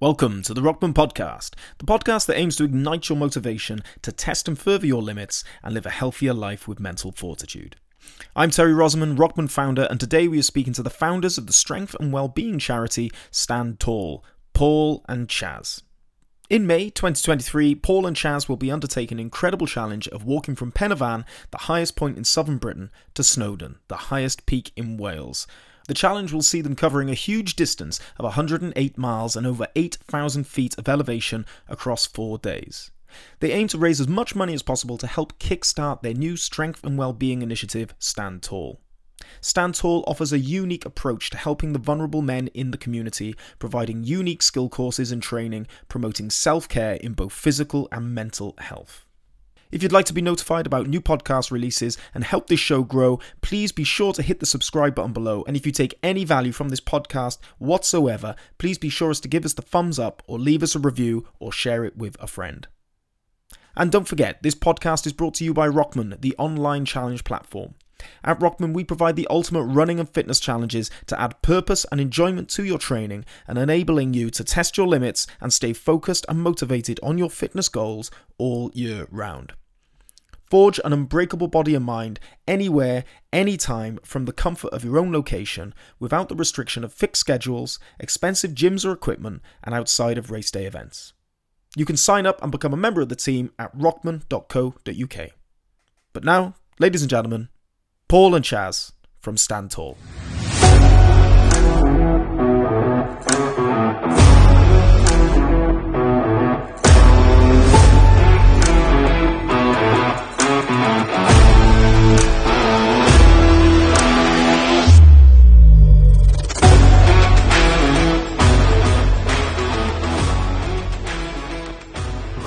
Welcome to the Rockman Podcast, the podcast that aims to ignite your motivation to test and further your limits and live a healthier life with mental fortitude. I'm Terry Rosamond, Rockman founder, and today we are speaking to the founders of the strength and well-being charity Stand Tall, Paul and Chaz. In May 2023, Paul and Chaz will be undertaking an incredible challenge of walking from Pen y Fan, the highest point in southern Britain, to Snowdon, the highest peak in Wales. The challenge will see them covering a huge distance of 108 miles and over 8,000 feet of elevation across four days. They aim to raise as much money as possible to help kickstart their new strength and well-being initiative, Stand Tall. Stand Tall offers a unique approach to helping the vulnerable men in the community, providing unique skill courses and training, promoting self care in both physical and mental health. If you'd like to be notified about new podcast releases and help this show grow, please be sure to hit the subscribe button below. And if you take any value from this podcast whatsoever, please be sure to give us the thumbs up or leave us a review or share it with a friend. And don't forget, this podcast is brought to you by Rockman, the online challenge platform. At Rockman, we provide the ultimate running and fitness challenges to add purpose and enjoyment to your training and enabling you to test your limits and stay focused and motivated on your fitness goals all year round. Forge an unbreakable body and mind anywhere, anytime from the comfort of your own location without the restriction of fixed schedules, expensive gyms or equipment, and outside of race day events. You can sign up and become a member of the team at rockman.co.uk. But now, ladies and gentlemen, Paul and Chaz from Stand Tall.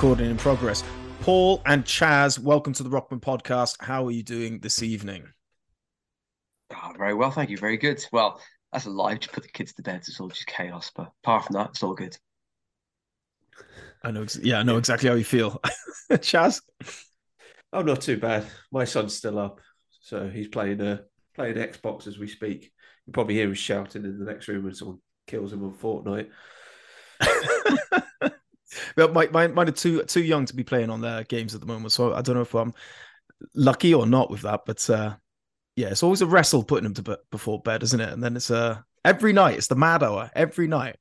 Recording in progress. Paul and Chaz, welcome to the Rockman podcast. How are you doing this evening? Oh, very well, thank you. Very good. Well, that's a lie. Just put the kids to bed. It's all just chaos. But apart from that, it's all good. I know. Yeah, I know exactly how you feel. Chaz, Oh, not too bad. My son's still up, so he's playing uh, playing Xbox as we speak. You probably hear him shouting in the next room when someone kills him on Fortnite. well, my, my, mine are too too young to be playing on their games at the moment, so I don't know if I'm lucky or not with that. But uh, yeah, it's always a wrestle putting them to bed before bed, isn't it? And then it's uh, every night. It's the mad hour every night.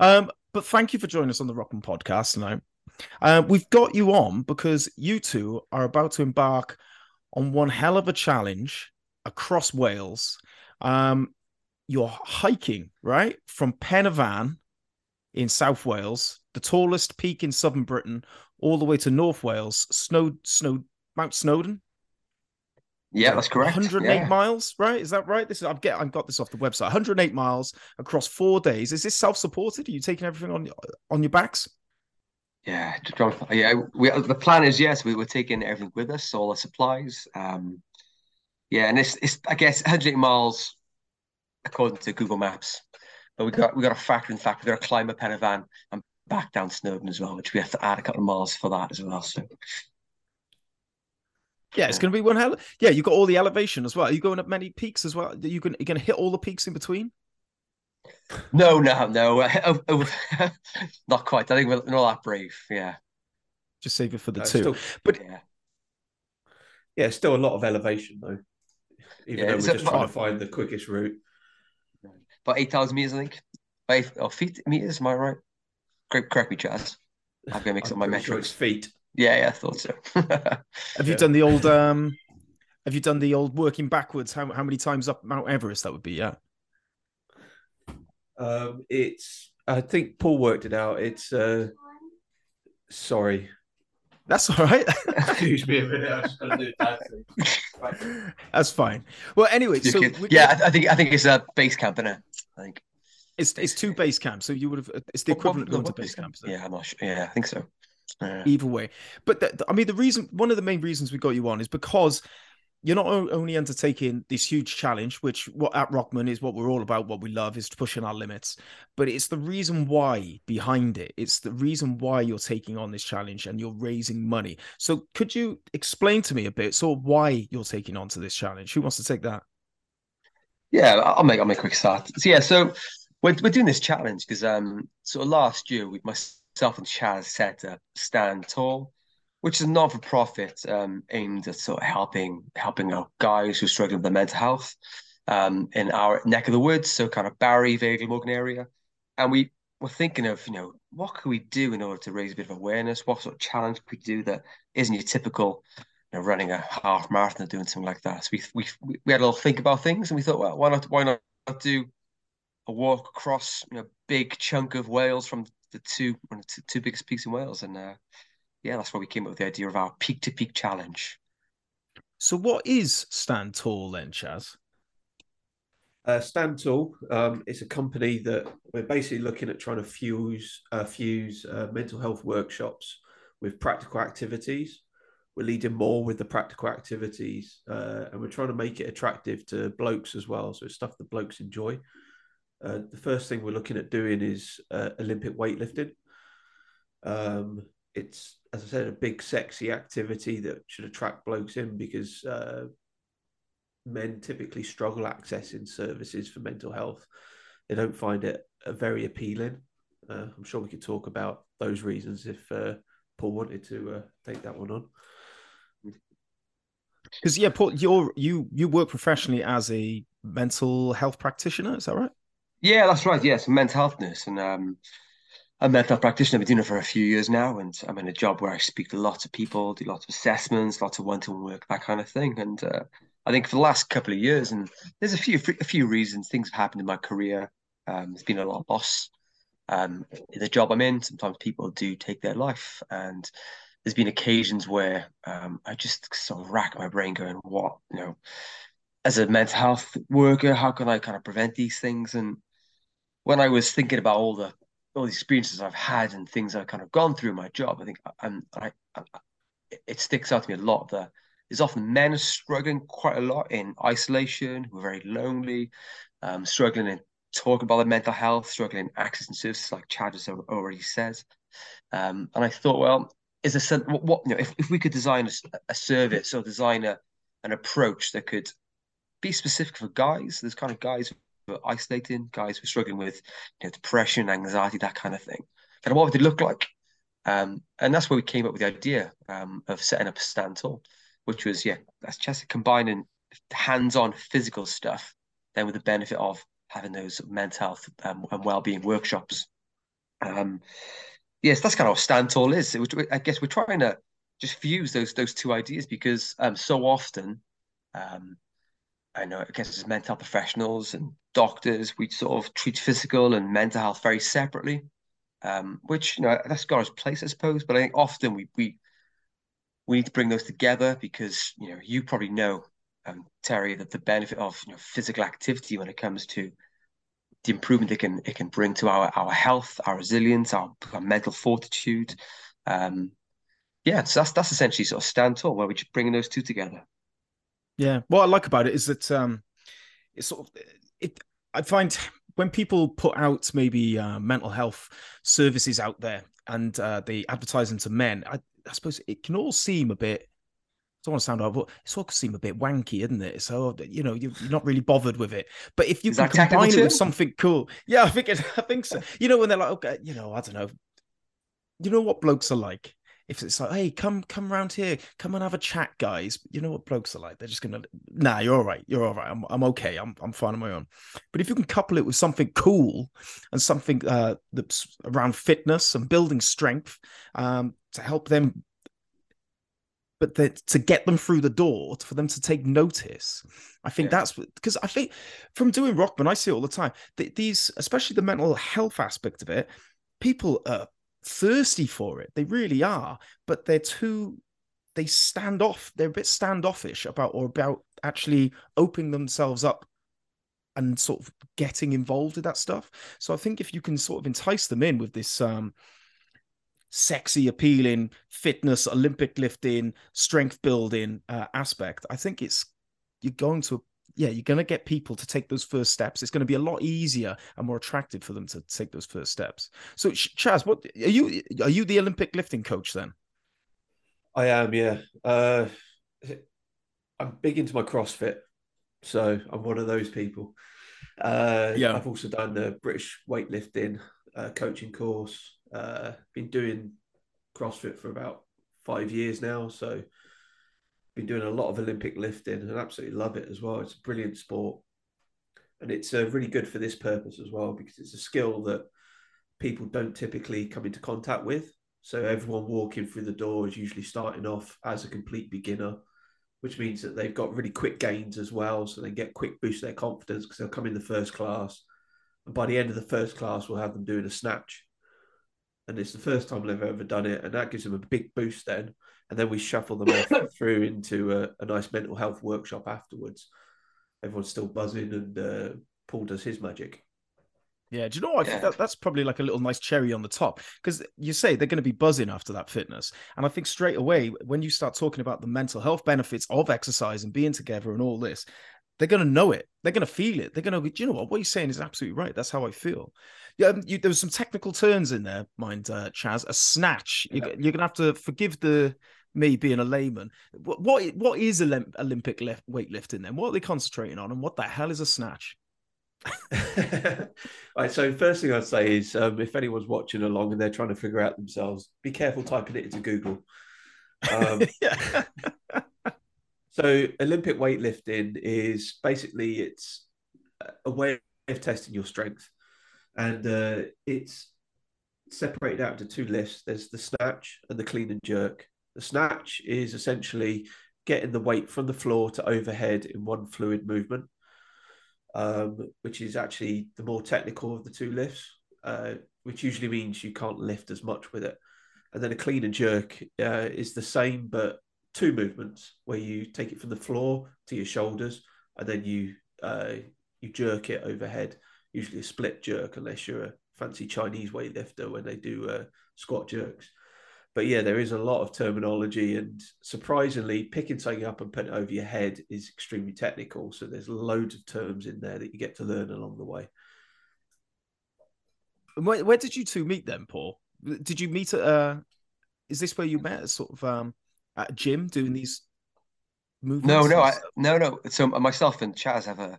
Um, but thank you for joining us on the Rockman podcast tonight. Uh, we've got you on because you two are about to embark on one hell of a challenge across Wales. Um, you're hiking right from Pen y Fan in South Wales, the tallest peak in southern Britain, all the way to North Wales, Snow, Snow, Mount Snowdon. Yeah, that's correct. 108 yeah. miles, right? Is that right? This is I've get I've got this off the website. 108 miles across four days. Is this self-supported? Are you taking everything on on your backs? Yeah, to try and- yeah. We, the plan is yes, we were taking everything with us, all the supplies. Um, yeah, and it's it's I guess 108 miles according to Google Maps, but we got we got to factor in fact we got to climb a Pen y Fan and back down Snowdon as well, which we have to add a couple of miles for that as well. So Yeah, it's going to be one hell. Yeah, you've got all the elevation as well. Are you going up many peaks as well? Are you going you going to hit all the peaks in between? no, no, no, oh, oh, not quite. I think we're not that brave. Yeah, Just save it for the No, two. still, But yeah. yeah, still a lot of elevation though. Even Yeah, though we're a- just trying to find the quickest route. about 8,000 meters, I think. Five or feet meters, am I right? Correct, correct me, Chaz. I'm gonna mix I'm up my pretty sure it's feet. Yeah, yeah, I thought so. Have you done the old um have you done the old working backwards? How how many times up Mount Everest that would be? Yeah. Um, it's I think Paul worked it out. It's uh, sorry. That's all right. Excuse me a minute. I just got to do that That's fine. Well, anyway, so yeah, I, I think I think it's a base camp, innit? I think it's it's two base camps, so you would have it's the equivalent of what- going to base camp. Yeah, I'm not sure. Yeah, I think so. Yeah. Either way, but the, I mean, the reason one of the main reasons we got you on is because you're not only undertaking this huge challenge, which what at Rockman is what we're all about, what we love is pushing our limits, but it's the reason why behind it. It's the reason why you're taking on this challenge and you're raising money. So could you explain to me a bit, sort of why you're taking on to this challenge? Who wants to take that? Yeah, I'll make I'll make a quick start. So yeah, so we're, we're doing this challenge because um, sort of last year, we, myself and Chaz set up Stand Tall, which is a non-for-profit um, aimed at sort of helping helping our guys who are struggling with their mental health um, in our neck of the woods, so kind of Barry, Vale of Glamorgan area. And we were thinking of, you know, what could we do in order to raise a bit of awareness? What sort of challenge could we do that isn't your typical, you know, running a half marathon or doing something like that? So we we we had a little think about things, and we thought, well, why not why not do a walk across, you know, big chunk of Wales from the two one of the two biggest peaks in Wales, and uh, yeah, that's why we came up with the idea of our peak to peak challenge. So, what is Stand Tall then, Chaz? Uh, Stand Tall um, is a company that we're basically looking at trying to fuse uh, fuse uh, mental health workshops with practical activities. We're leading more with the practical activities, uh, and we're trying to make it attractive to blokes as well. So it's stuff that blokes enjoy. Uh, the first thing we're looking at doing is uh, Olympic weightlifting. Um, it's, as I said, a big, sexy activity that should attract blokes in because uh, men typically struggle accessing services for mental health. They don't find it uh, very appealing. Uh, I'm sure we could talk about those reasons if Paul wanted to take that one on. Because yeah, Paul, you're you you work professionally as a mental health practitioner, is that right? Yeah, that's right. Yes, I'm mental health nurse, and um, I'm a mental health practitioner. I've been doing it for a few years now, and I'm in a job where I speak to lots of people, do lots of assessments, lots of one-to-one work, that kind of thing. And uh, I think for the last couple of years, and there's a few a few reasons things have happened in my career. Um, there's been a lot of loss. Um, in the job I'm in, sometimes people do take their life, and there's been occasions where um, I just sort of rack my brain, going, "What, you know, as a mental health worker, how can I kind of prevent these things?" And when I was thinking about all the all the experiences I've had and things I've kind of gone through in my job, I think I'm, I, I, it sticks out to me a lot that there's often men are struggling quite a lot in isolation, who are very lonely, um, struggling in talking about their mental health, struggling in accessing services like Chaz has already said. Um, and I thought, well, is a what you know, if, if we could design a, a service or design a, an approach that could be specific for guys, there's kind of guys isolating, guys who were struggling with you know, depression, anxiety, that kind of thing. Kind of what would it look like? Um, and that's where we came up with the idea um, of setting up a stand tall, which was yeah, that's just combining hands-on physical stuff, then with the benefit of having those mental health um, and well-being workshops. Um, yes, that's kind of what stand tall is. I guess we're trying to just fuse those those two ideas because um, so often um, I know, I guess as mental professionals and doctors, we sort of treat physical and mental health very separately, um, which you know that's got its place, I suppose. But I think often we we we need to bring those together because you know you probably know, um, Terry, that the benefit of you know physical activity when it comes to the improvement it can it can bring to our our health, our resilience, our, our mental fortitude. Um, yeah, so that's that's essentially sort of stand tall where we're just bringing those two together. Yeah, what I like about it is that um, it's sort of it. I find when people put out maybe uh, mental health services out there and uh, they advertise them to men, I, I suppose it can all seem a bit. I don't want to sound odd, but it's all seem a bit wanky, isn't it? So you know you're, you're not really bothered with it. But if you is can combine it with something cool, yeah, I think it, I think so. You know when they're like, okay, you know, I don't know. You know what blokes are like if it's like, hey, come come around here, come and have a chat, guys. You know what blokes are like? They're just gonna, nah, you're all right, you're all right. I'm I'm okay. I'm I'm fine on my own. But if you can couple it with something cool and something uh, that's around fitness and building strength, um, to help them, but the, to get them through the door, for them to take notice. I think yeah. that's because I think from doing Rockman, I see it all the time. These, especially the mental health aspect of it, people are thirsty for it. They really are, but they're too they stand off. They're a bit standoffish about or about actually opening themselves up and sort of getting involved with that stuff. So I think if you can sort of entice them in with this um sexy appealing fitness olympic lifting strength building uh, aspect i think it's you're going to yeah, you're going to get people to take those first steps. It's going to be a lot easier and more attractive for them to take those first steps. So, Chaz, what are you? Are you the Olympic lifting coach then? I am. Yeah, uh, I'm big into my CrossFit, so I'm one of those people. Uh, yeah. I've also done the British weightlifting uh, coaching course. Uh, been doing CrossFit for about five years now, so been doing a lot of Olympic lifting and absolutely love it as well. It's a brilliant sport, and it's uh, really good for this purpose as well because it's a skill that people don't typically come into contact with. So everyone walking through the door is usually starting off as a complete beginner, which means that they've got really quick gains as well. So they get quick boost their confidence because they'll come in the first class. And by the end of the first class, we'll have them doing a snatch. And it's the first time they've ever done it. And that gives them a big boost then. And then we shuffle them off through into a, a, nice mental health workshop afterwards. Everyone's still buzzing and uh, Paul does his magic. Yeah, do you know what? I think that, that's probably like a little nice cherry on the top because you say they're going to be buzzing after that fitness. And I think straight away, when you start talking about the mental health benefits of exercise and being together and all this, they're going to know it. They're going to feel it. They're going to, you know what? What you're saying is absolutely right. That's how I feel. Yeah, um, you, there was some technical terms in there, mind, uh, Chaz. A snatch. You, are going to have to forgive the me being a layman. What what, what is Olympic weightlifting then? What are they concentrating on, and what the hell is a snatch? right. So first thing I'd say is, um, if anyone's watching along and they're trying to figure out themselves, be careful typing it into Google. Um, so Olympic weightlifting is basically it's a way of testing your strength, and uh, it's separated out into two lifts. There's the snatch and the clean and jerk. The snatch is essentially getting the weight from the floor to overhead in one fluid movement um, which is actually the more technical of the two lifts, uh, which usually means you can't lift as much with it. And then a clean and jerk uh, is the same, but two movements where you take it from the floor to your shoulders, and then you uh, you jerk it overhead. Usually a split jerk, unless you're a fancy Chinese weightlifter when they do uh, squat jerks but yeah, there is a lot of terminology, and surprisingly, picking something up and putting it over your head is extremely technical. So there's loads of terms in there that you get to learn along the way. Where, where did you two meet then, Paul? Did you meet at? Uh, is this where you met? Sort of um, at a gym doing these movies? No, no, I, no, no. So myself and Chaz have a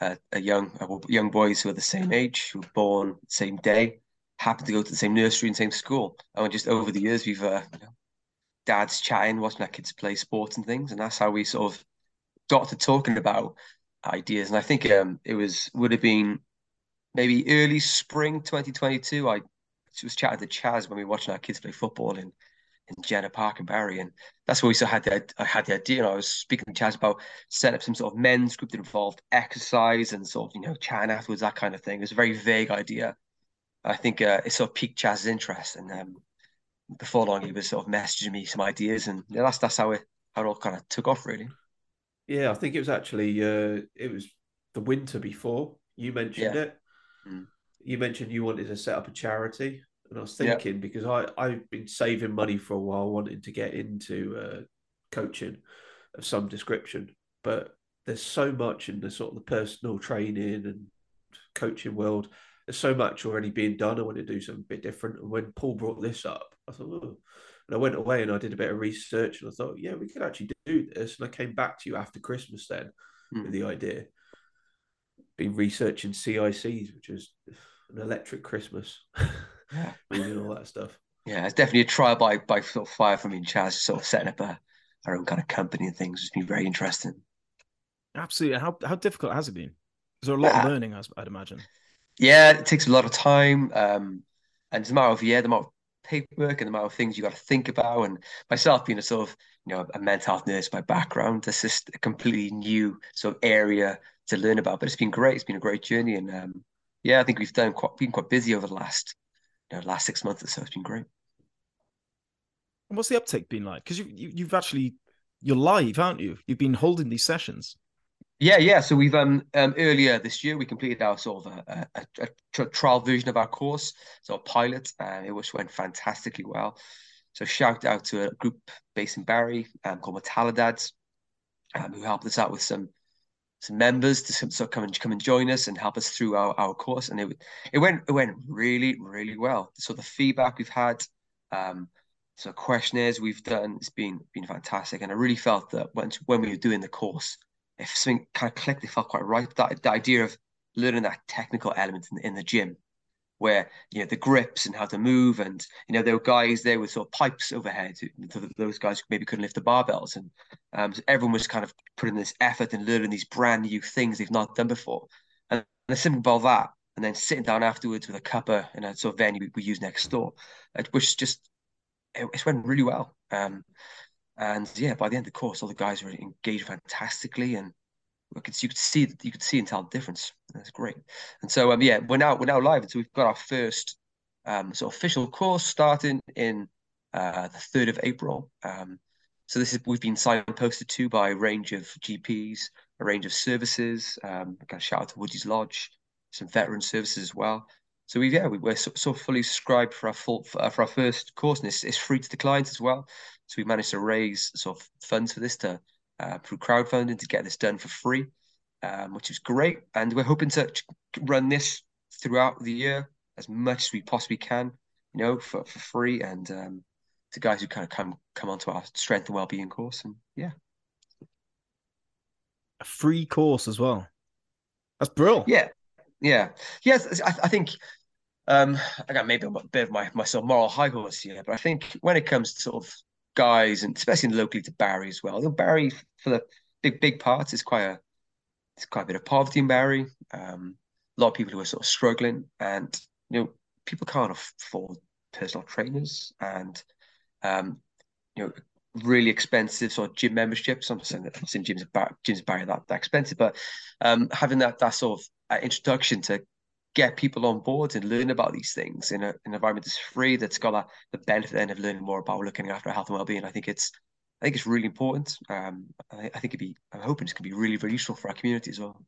a, a young a young boys who are the same age, who were born same day happened to go to the same nursery and same school. And just over the years, we've uh, you know, dads chatting, watching our kids play sports and things, and that's how we sort of got to talking about ideas. And I think um, it was would have been maybe early spring 2022. I was chatting to Chaz when we were watching our kids play football in in Jenner Park in Barry, and that's where we sort of had the I had the idea. And I was speaking to Chaz about setting up some sort of men's group that involved exercise and sort of you know chatting afterwards, that kind of thing. It was a very vague idea, I think uh, it sort of piqued Chaz's interest, and um, before long he was sort of messaging me some ideas, and yeah, that's that's how it how it all kind of took off, really. Yeah, I think it was actually uh, it was the winter before you mentioned yeah. it. Mm. You mentioned you wanted to set up a charity, and I was thinking yeah. because I I've been saving money for a while, wanting to get into uh, coaching of some description, but there's so much in the sort of the personal training and coaching world there's so much already being done. I want to do something a bit different. And when Paul brought this up, I thought, oh. And I went away and I did a bit of research and I thought, yeah, we could actually do this. And I came back to you after Christmas then mm. with the idea. Been researching CICs, which is an electric Christmas, yeah, and all that stuff. Yeah, it's definitely a trial by by sort of fire from me and Chaz, sort of setting up a, our own kind of company and things. It's been very interesting. Absolutely. How how difficult has it been? Is there a lot of learning? I'd imagine. Yeah, it takes a lot of time. Um, and it's a matter of, yeah, the amount of paperwork and the amount of things you got to think about. And myself being a sort of, you know, a mental health nurse by background, this is a completely new sort of area to learn about. But it's been great. It's been a great journey. And um, yeah, I think we've done quite, been quite busy over the last, you know, last six months or so. It's been great. And what's the uptake been like? Because you, you, you've actually, you're live, aren't you? You've been holding these sessions. Yeah, yeah. So we've um, um earlier this year we completed our sort of a, a, a, a trial version of our course, so a pilot, and it which went fantastically well. So shout out to a group based in Barry um, called Metalladads, um, who helped us out with some some members to of come and come and join us and help us through our, our course. And it it went it went really really well. So the feedback we've had, um, so questionnaires we've done, it's been been fantastic. And I really felt that when when we were doing the course if something kind of clicked, it felt quite right. That the idea of learning that technical element in, in the gym where you know the grips and how to move and you know there were guys there with sort of pipes overhead those guys maybe couldn't lift the barbells and um, so everyone was kind of putting this effort and learning these brand new things they've not done before and the simple about that and then sitting down afterwards with a cuppa in a sort of venue we, we use next door which just it, it went really well um, and yeah by the end of the course all the guys were engaged fantastically and you could see you could see and tell the difference. That's great. And so um, yeah, we're now we're now live, so we've got our first um, of official course starting in uh, the third of April. Um, so this is we've been signposted to by a range of GPs, a range of services. Um, a shout out to Woody's Lodge, some veteran services as well. So we've yeah we, we're so, so fully subscribed for our full for, for our first course, and it's, it's free to the clients as well. So we managed to raise sort of funds for this to uh, through crowdfunding to get this done for free, um, which is great. And we're hoping to run this throughout the year as much as we possibly can, you know, for, for free. And um, to guys who kind of come come onto our strength and well-being course, and yeah, a free course as well. That's brilliant. Yeah, yeah, yes. I, I think um, I got maybe a bit of my my sort of moral high horse here, but I think when it comes to sort of guys, and especially locally to Barry as well. Know, Barry for the big big parts is quite a it's quite a bit of poverty in Barry. Um, a lot of people who are sort of struggling, and you know people can't afford personal trainers, and um, you know really expensive sort of gym memberships. I'm not saying that I'm saying gyms are gyms Barry that that expensive, but um, having that that sort of uh, introduction to get people on board and learn about these things in a, an environment that's free, that's got a, the benefit then of learning more about looking after health and well-being. I think it's I think it's really important. Um, I, I think it'd be I'm hoping it's gonna be really, really useful for our community as well.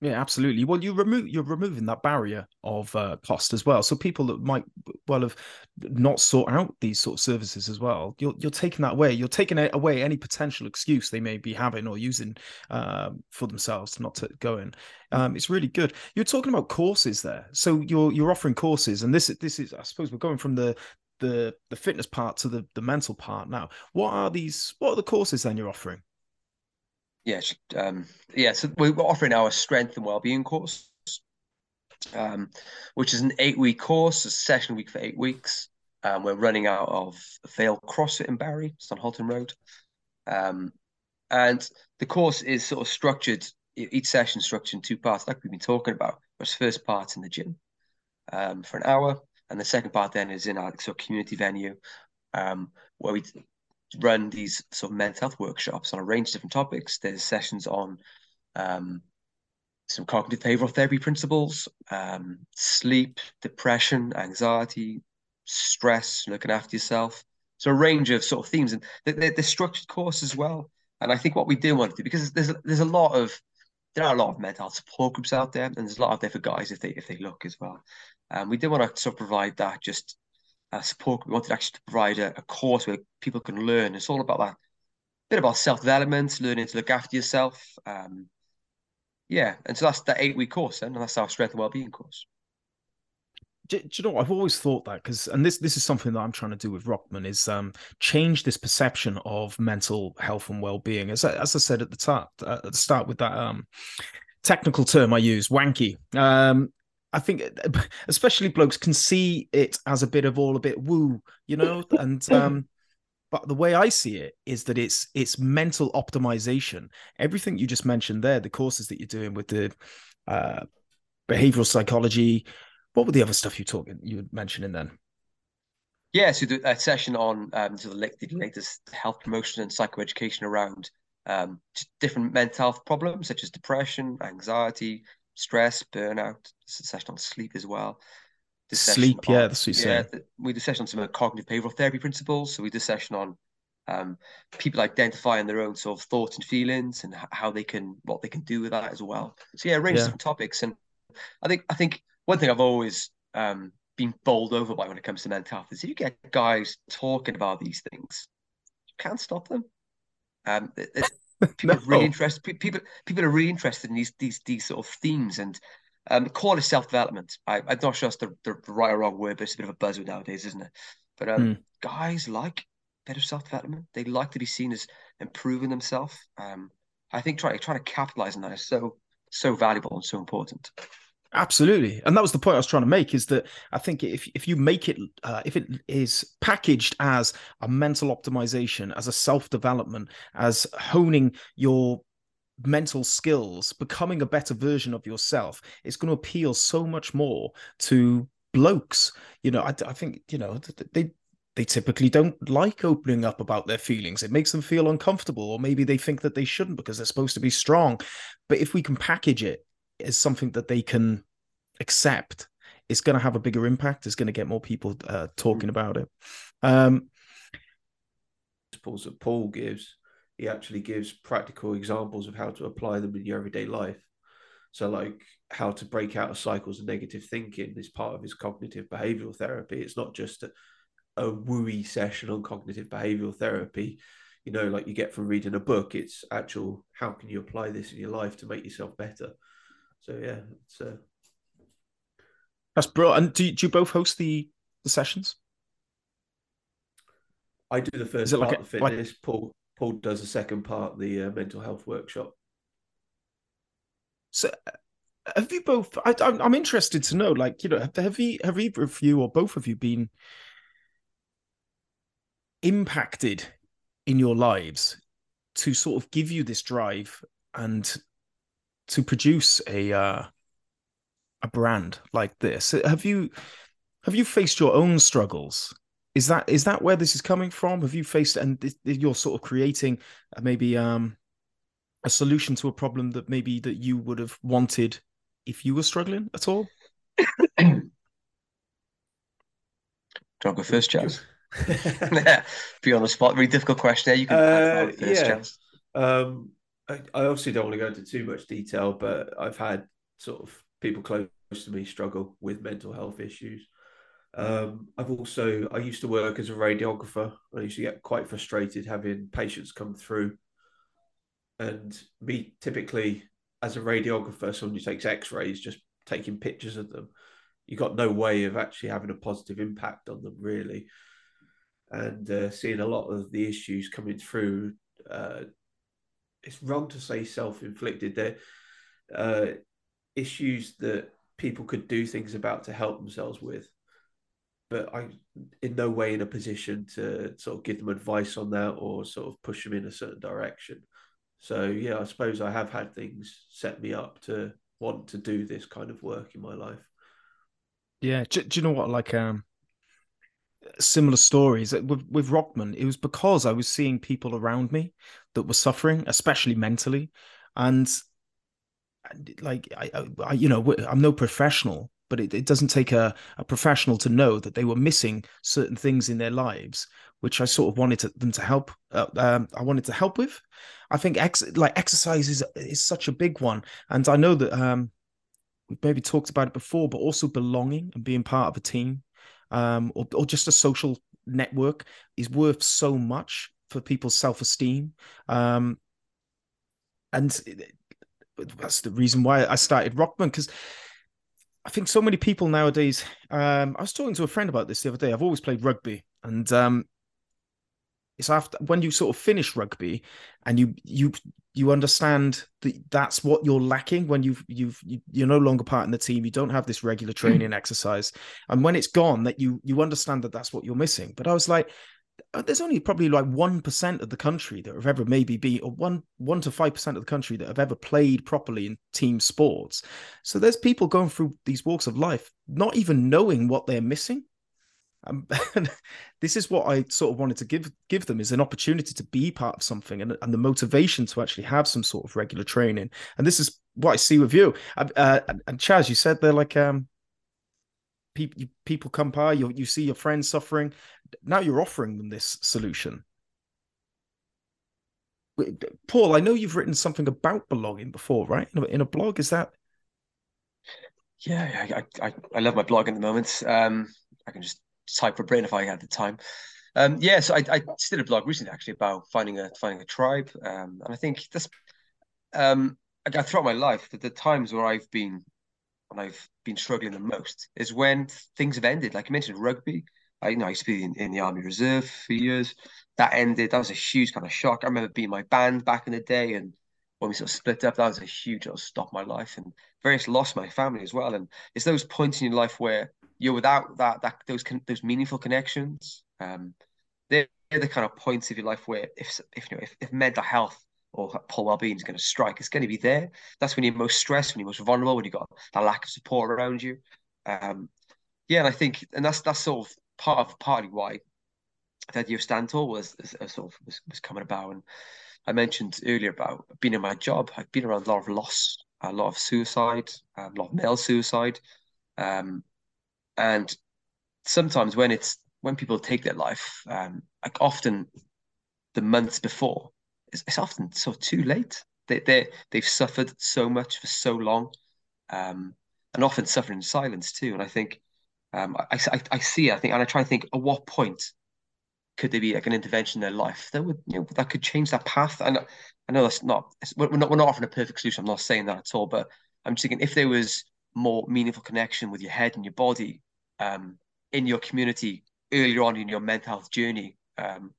Yeah, absolutely. Well, you remove you're removing that barrier of uh, cost as well. So people that might well have not sought out these sort of services as well, you're you're taking that away. You're taking away any potential excuse they may be having or using um, for themselves not to go in. Um, it's really good. You're talking about courses there, so you're you're offering courses, and this this is I suppose we're going from the the the fitness part to the the mental part now. What are these? What are the courses then you're offering? Yeah, um, yeah. So we're offering our strength and well-being course, um, which is an eight-week course, a session week for eight weeks. Um, we're running out of Vale CrossFit in Barry, it's on Holton Road, um, and the course is sort of structured. Each session structured in two parts, like we've been talking about. There's first part in the gym um, for an hour, and the second part then is in our sort of community venue um, where we run these sort of mental health workshops on a range of different topics. There's sessions on um, some cognitive behavioral therapy principles, um, sleep, depression, anxiety, stress, looking after yourself. So a range of sort of themes, and they're, they're structured course as well. And I think what we do want to do because there's there's a lot of there are a lot of mental health support groups out there, and there's a lot out there for guys if they if they look as well. Um, we do want to sort of provide that just uh, support. We wanted actually to provide a, a, course where people can learn. It's all about that bit about self development, learning to look after yourself. Um, yeah, and so that's that eight week course, then, and that's our strength and well being course. Do, do, you know? I've always thought that because, and this this is something that I'm trying to do with Rockman is um, change this perception of mental health and well being. As as I said at the top, uh, at the start with that um, technical term I use, wanky. Um, I think especially blokes can see it as a bit of all a bit woo, you know, and um but the way I see it is that it's it's mental optimization. Everything you just mentioned there, the courses that you're doing with the uh behavioral psychology, what were the other stuff you talking you were mentioning then? Yeah, so the, a session on um, so the, the latest health promotion and psychoeducation around um, different mental health problems such as depression, anxiety, stress, burnout. This is session on sleep as well. This sleep, yeah, that's what you yeah, We did a session on some cognitive behavioral therapy principles. So we did a session on um, people identifying their own sort of thoughts and feelings and how they can what they can do with that as well. So yeah, a range yeah. of different topics. And I think I think one thing I've always um, been bowled over by when it comes to mental health is if you get guys talking about these things, you can't stop them. Um, it, people no. are really interested. People people are really interested in these these these sort of themes and um, call it self development. I, am not sure it's the, the, right or wrong word, but it's a bit of a buzzword nowadays, isn't it? But um, mm. guys like a bit of self development. They like to be seen as improving themselves. Um, I think trying trying to capitalize on that is so so valuable and so important. Absolutely, and that was the point I was trying to make. Is that I think if if you make it, uh, if it is packaged as a mental optimization, as a self development, as honing your mental skills, becoming a better version of yourself, it's going to appeal so much more to blokes. You know, I, I think you know they they typically don't like opening up about their feelings. It makes them feel uncomfortable, or maybe they think that they shouldn't because they're supposed to be strong. But if we can package it is something that they can accept, it's going to have a bigger impact. It's going to get more people uh, talking about it. Um, principles that Paul gives, he actually gives practical examples of how to apply them in your everyday life. So, like how to break out of cycles of negative thinking is part of his cognitive behavioral therapy. It's not just a, a wooey session on cognitive behavioral therapy, you know, like you get from reading a book. It's actual how can you apply this in your life to make yourself better. So yeah, it's uh... that's brilliant. And do, do you both host the the sessions? I do the first part like a, the fitness. Like... Paul Paul does the second part, the uh, mental health workshop. So, have you both? I, am interested to know, like, you know, have, have you, have either of you or both of you been impacted in your lives to sort of give you this drive and to produce a uh, a brand like this? Have you have you faced your own struggles? Is that is that where this is coming from? Have you faced and you're sort of creating uh, maybe um, a solution to a problem that maybe that you would have wanted if you were struggling at all? Do I go first, Chaz? Be on the spot. Very difficult question. There, you can uh, first, yeah. Um, I, obviously don't want to go into too much detail, but I've had sort of people close to me struggle with mental health issues. Um, I've also I used to work as a radiographer. I used to get quite frustrated having patients come through, and me typically as a radiographer, someone who takes X-rays, just taking pictures of them, you got no way of actually having a positive impact on them really, and uh, seeing a lot of the issues coming through. Uh, it's wrong to say self-inflicted. They're uh, issues that people could do things about to help themselves with but I in no way in a position to sort of give them advice on that or sort of push them in a certain direction. So yeah, I suppose I have had things set me up to want to do this kind of work in my life. Yeah, do, do you know what? Like um, similar stories. With with Rockman. It was because I was seeing people around me that were suffering, especially mentally, and like I, I, you know, I'm no professional, but it, it doesn't take a, a professional to know that they were missing certain things in their lives which i sort of wanted to, them to help uh, um, i wanted to help with. I think ex- like exercise is, is such a big one. And i know that um, we've maybe talked about it before but also belonging and being part of a team um, or, or just a social network is worth so much for people's self-esteem um, and that's the reason why i started rockman because I think so many people nowadays. Um, I was talking to a friend about this the other day. I've always played rugby, and um, it's after when you sort of finish rugby, and you you you understand that that's what you're lacking when you've you've you're no longer part in the team. You don't have this regular hmm. training mm. exercise, and when it's gone, that you you understand that that's what you're missing. But I was like, uh, there's only probably like one percent of the country that have ever maybe been, or one one to five percent of the country that have ever played properly in team sports. So there's people going through these walks of life not even knowing what they're missing. Um, this is what I sort of wanted to give give them is an opportunity to be part of something and, and the motivation to actually have some sort of regular training. And this is what I see with you. Uh, and Chaz, you said they're like um, people people come by, you you see your friends suffering. Now you're offering them this solution. Paul, I know you've written something about blogging before, right? In a, in a blog, is that? Yeah, I, I I love my blog at the moment. Um, I can just type for brain if I had the time. Um, yeah, so I, I did a blog recently actually about finding a finding a tribe, um, and I think this um, I, throughout my life that the times where I've been when I've been struggling the most is when things have ended. Like you mentioned, rugby. I you know I used to be in, in the Army Reserve for years. That ended. That was a huge kind of shock. I remember being my band back in the day, and when we sort of split up, that was a huge sort of stop my life and various lost my family as well. And it's those points in your life where you're without that that those those meaningful connections. Um, they're, the kind of points of your life where if if you know if, if mental health or poor well-being is going to strike, it's going to be there. That's when you're most stressed, when you're most vulnerable, when you've got that lack of support around you. Um, yeah, and I think, and that's that's sort of part of partly why idea of stand tall was, was sort of was, was coming about. And I mentioned earlier about being in my job. I've been around a lot of loss, a lot of suicide, a lot of male suicide, um, and sometimes when it's when people take their life, um, like often the months before, it's, it's often so too late. They they they've suffered so much for so long, um, and often suffering in silence too. And I think um, I, I I see. I think, and I try to think at what point could there be like an intervention in their life that would you know that could change that path? And I know that's not we're not we're not offering a perfect solution. I'm not saying that at all, but I'm just thinking if there was more meaningful connection with your head and your body um, in your community earlier on in your mental health journey, um,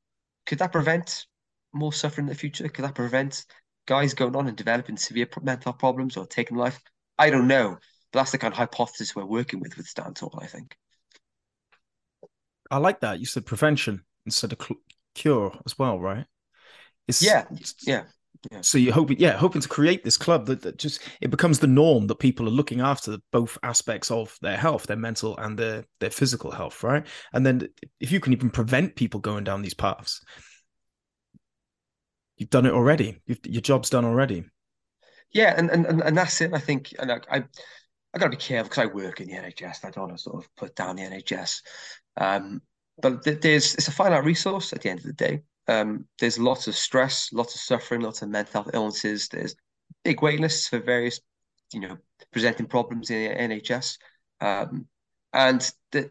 could that prevent more suffering in the future? Could that prevent guys going on and developing severe mental problems or taking life? I don't know, but that's the kind of hypothesis we're working with with Stand Tall. I think. I like that. You said prevention instead of cure as well, right? It's, yeah, yeah. Yeah. So you're hoping, yeah, hoping to create this club that, that just it becomes the norm that people are looking after both aspects of their health, their mental and their their physical health, right? And then if you can even prevent people going down these paths, you've done it already. You've, your job's done already. Yeah, and and and that's it. I think, and I I, I got to be careful because I work in the NHS. I don't want to sort of put down the NHS. Um, but there's it's a finite resource at the end of the day. Um, there's lots of stress, lots of suffering, lots of mental health illnesses. There's big wait lists for various, you know, presenting problems in the NHS, um, and that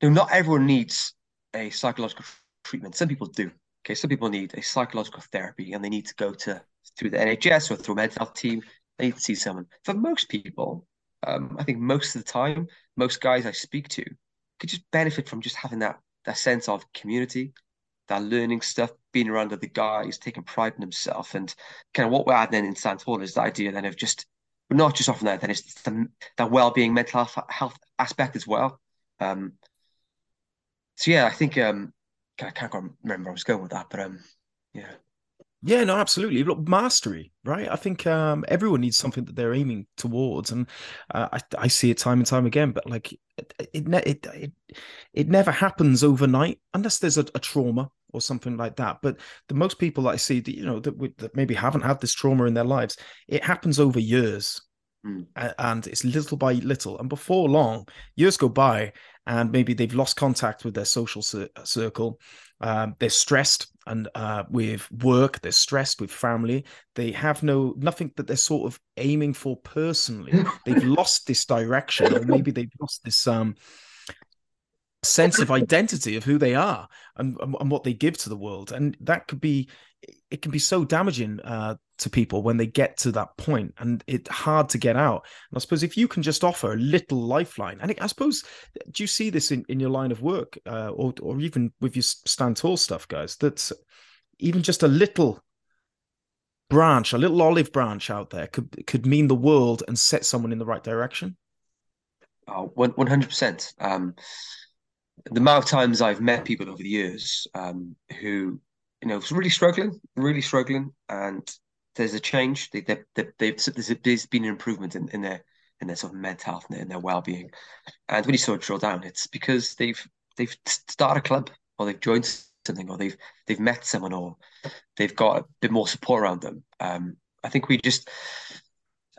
you know, not everyone needs a psychological treatment. Some people do. Okay, some people need a psychological therapy, and they need to go to through the NHS or through a mental health team. They need to see someone. For most people, um, I think most of the time, most guys I speak to could just benefit from just having that that sense of community, that learning stuff, being around other guys, taking pride in himself, and kind of what we're adding in Stand Tall is the idea then of just not just offering that, then it's the, that well-being, mental health, health aspect as well. Um, so yeah, I think um, I can't remember where I was going with that, but um, yeah. Yeah, no, absolutely. Look, mastery, right? I think um, everyone needs something that they're aiming towards, and uh, I, I see it time and time again. But like, it it it it, it never happens overnight unless there's a, a, trauma or something like that. But the most people that I see, that you know, that, that maybe haven't had this trauma in their lives, it happens over years, mm. and it's little by little, and before long, years go by, and maybe they've lost contact with their social circle um, they're stressed and uh, with work. They're stressed with family. They have no nothing that they're sort of aiming for personally. they've lost this direction, or maybe they've lost this um, sense of identity of who they are and, and what they give to the world. And that could be it can be so damaging uh, to people when they get to that point and it's hard to get out. And i suppose if you can just offer a little lifeline and i suppose do you see this in, in your line of work uh, or, or even with your stand tall stuff guys that even just a little branch a little olive branch out there could could mean the world and set someone in the right direction? Oh, 100% um, the amount of times i've met people over the years um, who you know was really struggling really struggling and there's a change. They, they, they, there's, there's been an improvement in, in their in their sort of mental health and their, their well-being. And when you sort of drill down, it's because they've they've started a club or they've joined something or they've they've met someone or they've got a bit more support around them. Um, I think we just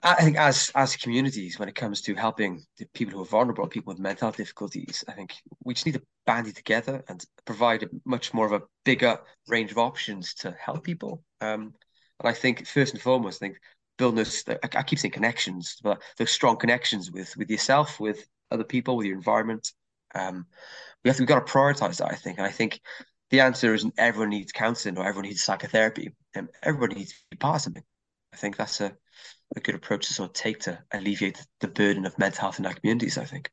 I think as as communities, when it comes to helping the people who are vulnerable, people with mental health difficulties, I think we just need to bandy together and provide a much more of a bigger range of options to help people. Um, and I think first and foremost, I think building those, I, keep saying connections, but those strong connections with with yourself, with other people, with your environment. Um, we have to, we've got to prioritize that, I think. And I think the answer isn't everyone needs counseling or everyone needs psychotherapy. Um, everybody needs to be part of something. I think that's a, a good approach to sort of take to alleviate the burden of mental health in our communities, I think.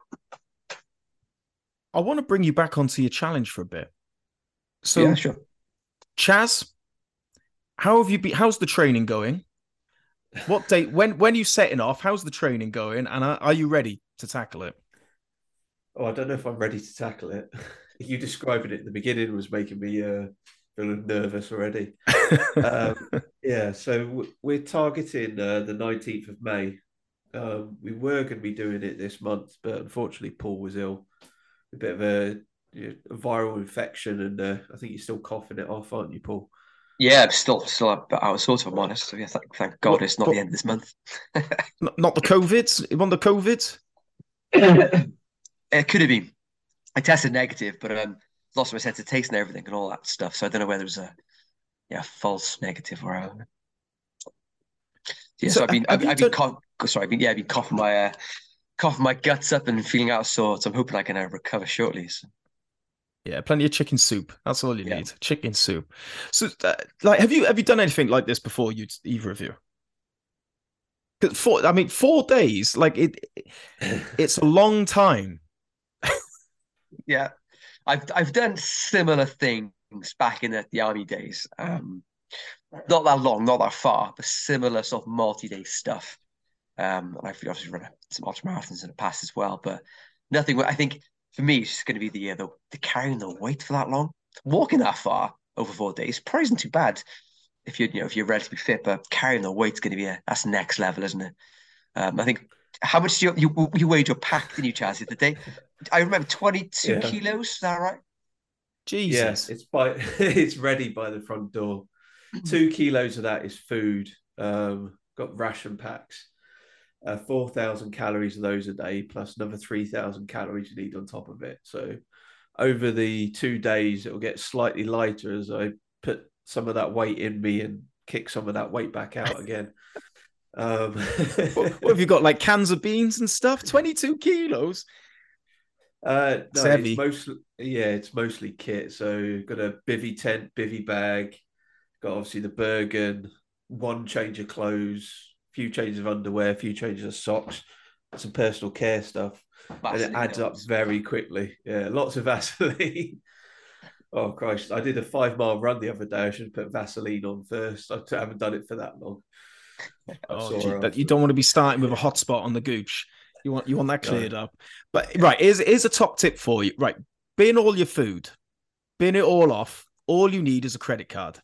I want to bring you back onto your challenge for a bit. So, yeah, sure. Chaz, how have you been? How's the training going? What date? When when are you setting off? How's the training going? And are, are you ready to tackle it? Oh, I don't know if I'm ready to tackle it. you describing it at the beginning was making me uh, feeling nervous already. um, yeah, so we're targeting uh, the 19th of May. Um, we were going to be doing it this month, but unfortunately, Paul was ill. A bit of a, you know, a viral infection, and uh, I think you're still coughing it off, aren't you, Paul? Yeah, I'm still still out of sorts, if I'm honest. So yeah, thank, thank God it's not but, the end of this month. not the COVID? One the COVID? it could have been. I tested negative, but um, lost my sense of taste and everything and all that stuff. So I don't know whether it was a yeah false negative or a, yeah. So, so I've been I've, I've been done... cough, sorry, I've been yeah I've been coughing my uh, coughing my guts up and feeling out of sorts. I'm hoping I can uh, recover shortly. So. Yeah, plenty of chicken soup. That's all you yeah. need. Chicken soup. So, uh, like, have you have you done anything like this before? You either of you? Four, I mean, four days. Like it, it's a long time. yeah, I've I've done similar things back in the, the army days. Um, not that long, not that far, but similar sort of multi-day stuff. Um, and I've obviously run some ultra marathons in the past as well, but nothing. I think for me, it's going to be the, uh, the the carrying the weight for that long. Walking that far over four days probably isn't too bad if you're you know if you're relatively fit, but carrying the weight's going to be a that's next level, isn't it? Um, I think how much do you you, you weighed your pack in you, Chaz, the day? I remember twenty two yeah. kilos. Is that right? Jesus, yes, it's by it's ready by the front door. Two kilos of that is food. Um, got ration packs. Uh, 4,000 calories of those a day, plus another 3,000 calories you need on top of it. So, over the two days, it will get slightly lighter as I put some of that weight in me and kick some of that weight back out again. Um, what, what, have you got? Like cans of beans and stuff? 22 kilos? Uh, no, it's, it's mostly yeah, it's mostly kit. So got a bivy tent, bivy bag, got obviously the Bergen, one change of clothes, few changes of underwear, a few changes of socks, some personal care stuff, Vaseline and it adds up very quickly. Yeah, lots of Vaseline. oh Christ! I did a five mile run the other day. I should put Vaseline on first. I haven't done it for that long. Oh, gee, you don't want to be starting with a hot spot on the gooch. You want you want that cleared up. But right, here's here's a top tip for you. Right, bin all your food, bin it all off. All you need is a credit card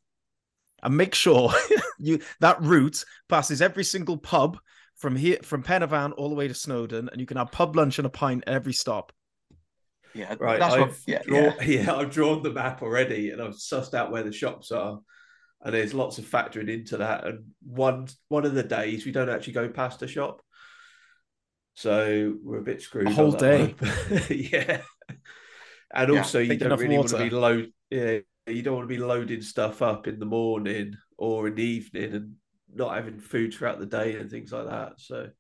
and make sure you that route passes every single pub from here from Pen y Fan all the way to Snowdon, and you can have pub lunch and a pint at every stop. Yeah, right. I've, what, yeah, draw, yeah. yeah, I've drawn the map already, and I've sussed out where the shops are, and there's lots of factoring into that. And one one of the days we don't actually go past a shop, so we're a bit screwed. A whole day, yeah. And yeah, also, you don't really water. want to be low. Yeah, you don't want to be loading stuff up in the morning or in the evening and not having food throughout the day and things like that. So,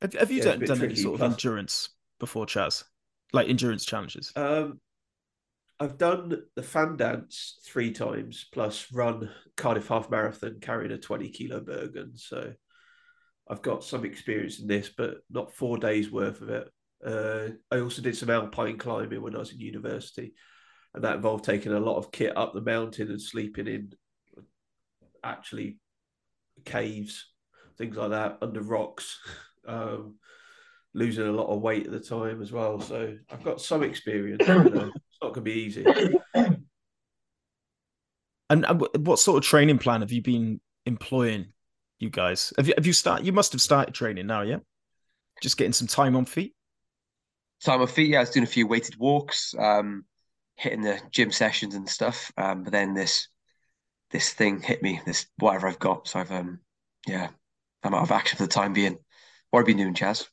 have, have you yeah, done, done any sort Plus, of endurance before, Chaz? Like endurance challenges? Um, I've done the fan dance three times, plus run Cardiff half marathon carrying a 20 kilo Bergen. So, I've got some experience in this, but not four days worth of it. Uh, I also did some alpine climbing when I was in university and that involved taking a lot of kit up the mountain and sleeping in actually caves, things like that, under rocks, um, losing a lot of weight at the time as well. So I've got some experience. Know, it's not going to be easy. And what sort of training plan have you been employing, you guys? Have you have you start? You must have started training now, yeah? Just getting some time on feet. Time on feet. Yeah, I was doing a few weighted walks. Um, hitting the gym sessions and stuff. Um, but then this this thing hit me, this whatever I've got. So I've um yeah, I'm out of action for the time being. What have you been doing, Chaz?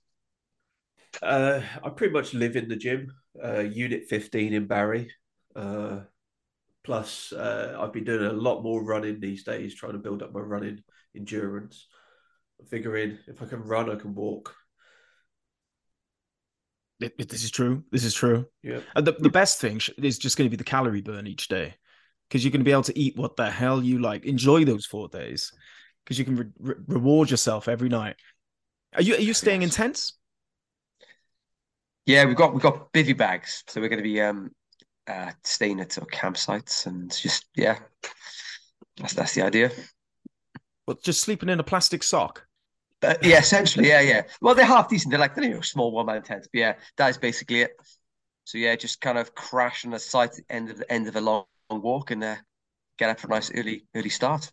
Uh, I pretty much live in the gym, uh, Unit 15 in Barry. Uh, plus, uh, I've been doing a lot more running these days, trying to build up my running endurance. I'm figuring if I can run, I can walk. It, it, this is true. This is true. Yeah. And the, the best thing is just going to be the calorie burn each day because you're going to be able to eat what the hell you like. Enjoy those four days because you can re- re- reward yourself every night. Are you are you staying yes. in tents? Yeah, we've got we've got bivy bags, so we're going to be um uh staying at sort of campsites and just yeah, That's that's the idea. But just sleeping in a plastic sock. Uh, yeah, essentially, yeah, yeah. Well, they're half decent. They're like you know small one man tents, but yeah, that is basically it. So yeah, just kind of crash on the site at the end of the end of a long, long walk and uh, get up for a nice early early start.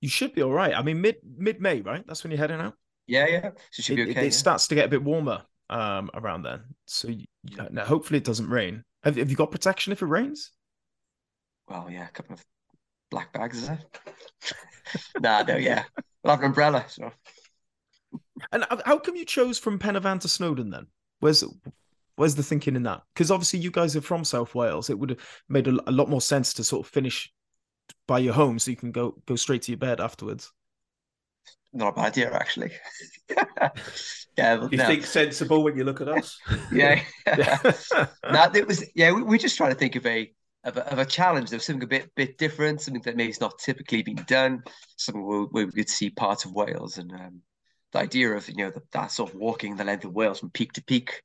You should be all right. I mean, mid mid May, right? That's when you're heading out. Yeah, yeah. So it should It, be it- okay. it starts to get a bit warmer um, around then. So you, you- now hopefully it doesn't rain. Have, have you got protection if it rains? Well, yeah, a couple of black bags, is it? nah, no, yeah. We'll have an umbrella. So And how- how come you chose from Pen y Fan to Snowdon then? Where's where's the thinking in that? Because obviously you guys are from South Wales. It would have made a, a lot more sense to sort of finish by your home so you can go go straight to your bed afterwards. not a bad idea, actually. yeah, but You no. think sensible when you look at us? yeah. Yeah. no, it was yeah. We, we're just trying to think of a of a, of a challenge, of something a bit bit different, something that maybe not typically been done, something where, where we could see parts of Wales, and um, the idea of you know the, that sort of walking the length of Wales from peak to peak.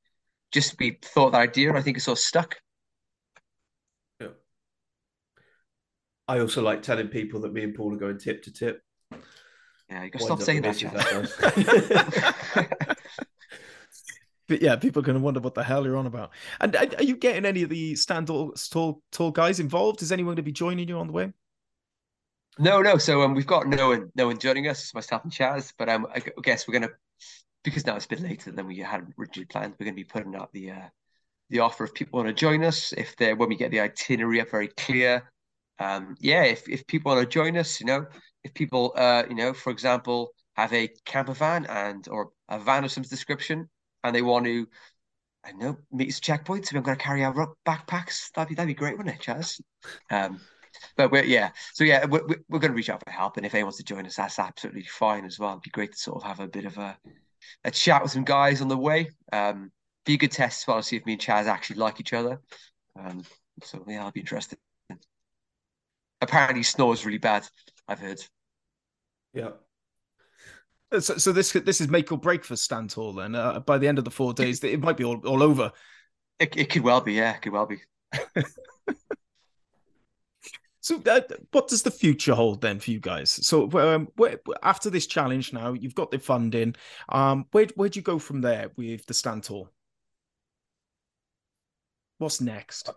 Just we thought that idea, and I think it's sort of stuck. Yeah. I also like telling people that me and Paul are going tip to tip. Yeah, you got to stop saying that. But yeah, people are going to wonder what the hell you're on about. And are you getting any of the stand tall, tall, tall guys involved? Is anyone going to be joining you on the way? No, no. So um, we've got no one, no one joining us. Myself and Chaz. But um, I guess we're gonna because now it's a bit later than we had originally planned. We're gonna be putting out the uh, the offer if people want to join us. If they're when we get the itinerary up very clear. Um, yeah, if if people want to join us, you know, if people, uh, you know, for example, have a camper van and or a van of some description, and they want to, I don't know, meet at checkpoints. We're going to carry our backpacks. That'd be that'd be great, wouldn't it, Chaz? Um, but we're yeah, so yeah, we're, we're going to reach out for help, and if anyone wants to join us, that's absolutely fine as well. It'd be great to sort of have a bit of a a chat with some guys on the way. Um, be a good test as well to see if me and Chaz actually like each other. Um, so yeah, I'll be interested. Apparently, snores really bad. I've heard. yeah. Uh, So, so this this is make or break for stand tall. Then uh, by the end of the four days, it might be all, all over. It, it could well be, yeah, it could well be. So, uh, what does the future hold then for you guys? So, um, where, after this challenge, now you've got the funding. Um, where where do you go from there with the stand tall? What's next?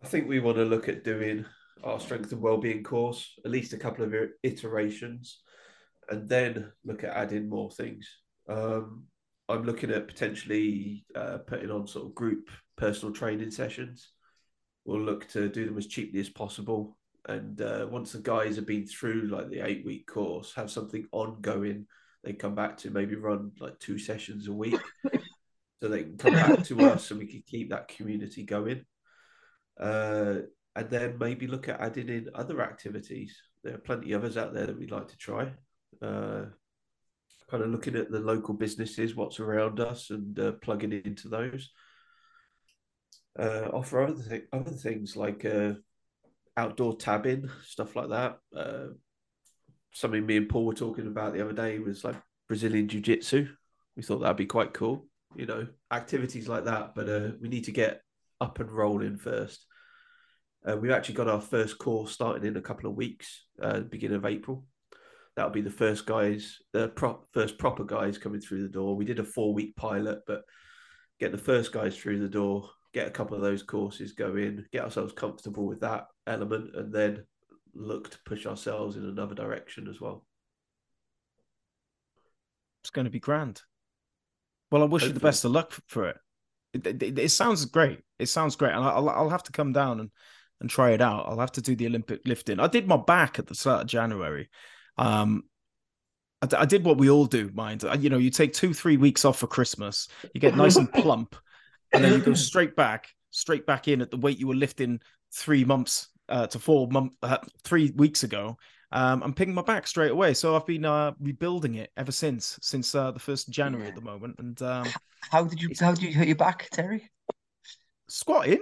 I think we want to look at doing our strength and well-being course, at least a couple of iterations, and then look at adding more things. Um, I'm looking at potentially uh, putting on sort of group personal training sessions. We'll look to do them as cheaply as possible, and uh, once the guys have been through like the eight-week course, have something ongoing. They come back to maybe run like two sessions a week, so they can come back to us, and we can keep that community going uh, and then maybe look at adding in other activities. There are plenty of others out there that we'd like to try. Uh, kind of looking at the local businesses, what's around us, and uh, plugging into those. Uh, offer other, th- other things like uh, outdoor tabbing, stuff like that. Uh, something me and Paul were talking about the other day was like Brazilian Jiu Jitsu. We thought that'd be quite cool, you know, activities like that. But uh, we need to get up and rolling first. We've actually got our first course starting in a couple of weeks, uh, beginning of April. That'll be the first guys, the pro- first proper guys coming through the door. We did a four week pilot, but get the first guys through the door, get a couple of those courses going, get ourselves comfortable with that element, and then look to push ourselves in another direction as well. It's going to be grand. Well, I wish you the best of luck for it. It, it, it- it sounds great. It sounds great, and I'll I'll have to come down and and try it out. I'll have to do the Olympic lifting. I did my back at the start of January. Um, I, d- I did what we all do, mind. Uh, You know, you take two three weeks off for Christmas, you get nice and plump, and then you go straight back, straight back in at the weight you were lifting three months uh, to four month uh, three weeks ago. Um, I'm picking my back straight away. So I've been uh, rebuilding it ever since, since uh, the first of January at the moment, and um, How did you how did you hurt your back, Terry? squatting.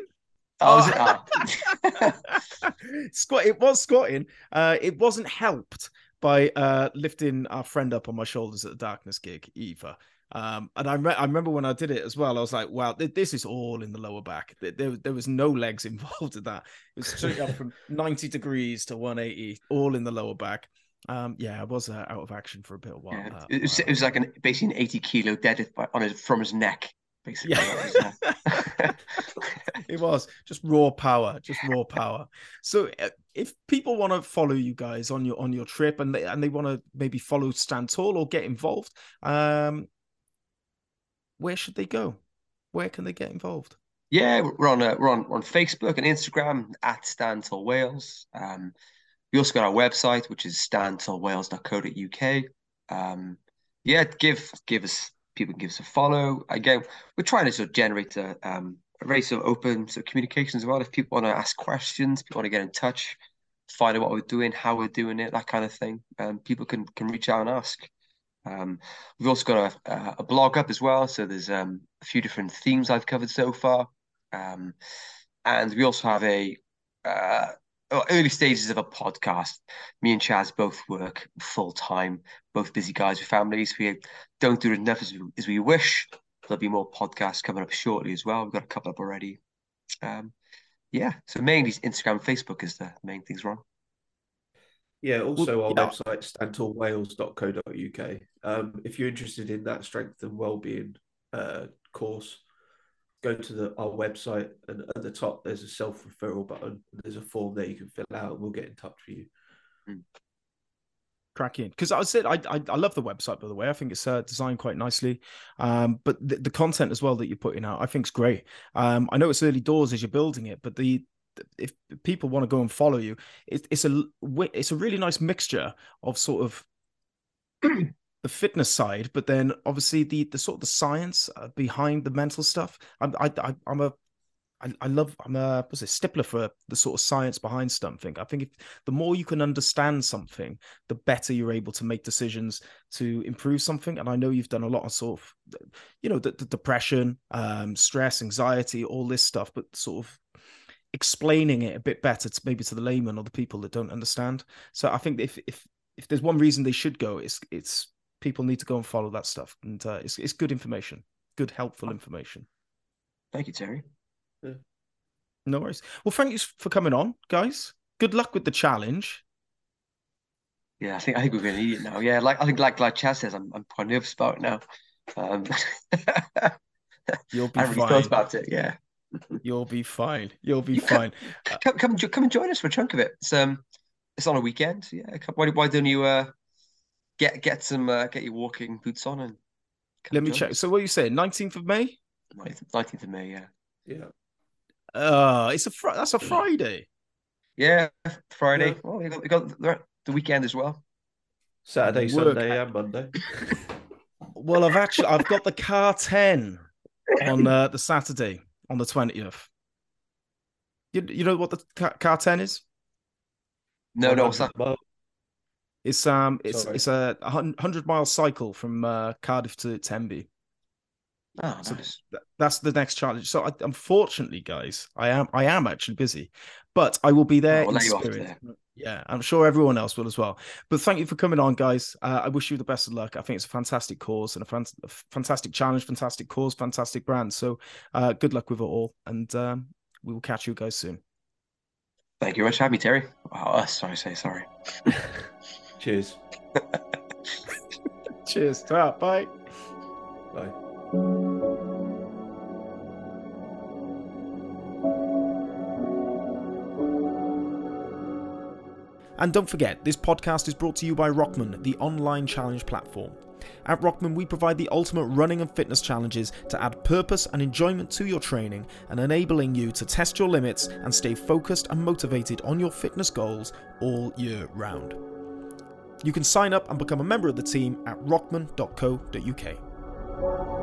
Oh, was it? Oh. Squat. It was squatting. Uh, it wasn't helped by uh lifting our friend up on my shoulders at the darkness gig either. Um, and I, re- I remember when I did it as well, I was like, wow, th- this is all in the lower back. There, there, was no legs involved in that. It was straight up from 90 degrees to 180, all in the lower back. Um, yeah, I was uh, out of action for a bit of while. Yeah, uh, it, was, while- it was like an basically an 80 kilo deadlift on his from his neck, basically. Yeah. it was just raw power, just raw power. So uh, if people want to follow you guys on your on your trip and they and they want to maybe follow Stand Tall or get involved, um, where should they go? Where can they get involved? Yeah, we're on uh, we're on on Facebook and Instagram at Stand Tall Wales. Um, we also got our website, which is standtallwales.co.uk. Um, yeah, give give us people can give us a follow. Again, we're trying to sort of generate a um a very sort of open sort of communication as well. If people want to ask questions, people want to get in touch, find out what we're doing, how we're doing it, that kind of thing. Um, people can can reach out and ask. Um, we've also got a, a blog up as well, so there's um, a few different themes I've covered so far. Um, and we also have a uh, early stages of a podcast. Me and Chaz both work full time, both busy guys with families. We don't do enough as we, as we wish. There'll be more podcasts coming up shortly as well. We've got a couple up already. Um, yeah, so mainly Instagram, and Facebook is the main things we're. Yeah, also Well, our yeah. website, standtallwales.co.uk. Um, if you're interested in that strength and well-being uh, course, go to the our website and at the top there's a self-referral button. There's a form there you can fill out and we'll get in touch with you. cracking because I said I, I I love the website by the way. I think it's uh, designed quite nicely, um, but the, the content as well that you're putting out, I think is great. Um, I know it's early doors as you're building it, but the if people want to go and follow you, it, it's a it's a really nice mixture of sort of the fitness side, but then obviously the the sort of the science uh, behind the mental stuff. I'm I, I I'm a I, I love I'm a what's it stippler for the sort of science behind something. I think if the more you can understand something, the better you're able to make decisions to improve something. And I know you've done a lot of sort of you know the, the depression, um, stress, anxiety, all this stuff, but sort of explaining it a bit better to maybe to the layman or the people that don't understand. So I think if if if there's one reason they should go, it's it's people need to go and follow that stuff, and uh, it's it's good information, good helpful information. Thank you, Terry. No worries. Well, thank you for coming on, guys. Good luck with the challenge. Yeah, I think I think we're going to need it now. Yeah, like I think like like Chaz says, I'm I'm quite nervous about it now. Um, You'll be I really fine. thought about it. Yeah, You'll be fine. You'll be You fine. come come jo- come and join us for a chunk of it. It's um it's on a weekend. Yeah, why why don't you uh get get some uh, get your walking boots on and Let me join check. us. So, what are you saying? Nineteenth of May? 19th, 19th of May. Yeah, Yeah. Uh, it's a fr- that's a Friday. yeah, Friday. Yeah. Well, you got, you got the, the weekend as well. Saturday, Work. Sunday, and Monday. Well, I've actually I've got the car ten on uh, the Saturday on the twentieth. You you know what the car, car ten is? No, no, what's that? Well, It's um it's Sorry. it's a hundred mile cycle from uh, Cardiff to Tenby. Oh, So nice. th- that's the next challenge. So, I, unfortunately, guys, I am I am actually busy, but I will be there we'll in let you off spirit. there. Yeah, I'm sure everyone else will as well. But thank you for coming on, guys. Uh, I wish you the best of luck. I think it's a fantastic cause and a, fan- a fantastic challenge, fantastic cause, fantastic brand. So, uh, good luck with it all, and um, we will catch you guys soon. Thank you very much for having me, Terry. Oh, sorry, say sorry. cheers. Cheers. Ta, bye. Bye. And don't forget, this podcast is brought to you by Rockman, the online challenge platform. At Rockman, we provide the ultimate running and fitness challenges to add purpose and enjoyment to your training and enabling you to test your limits and stay focused and motivated on your fitness goals all year round. You can sign up and become a member of the team at rockman.co.uk.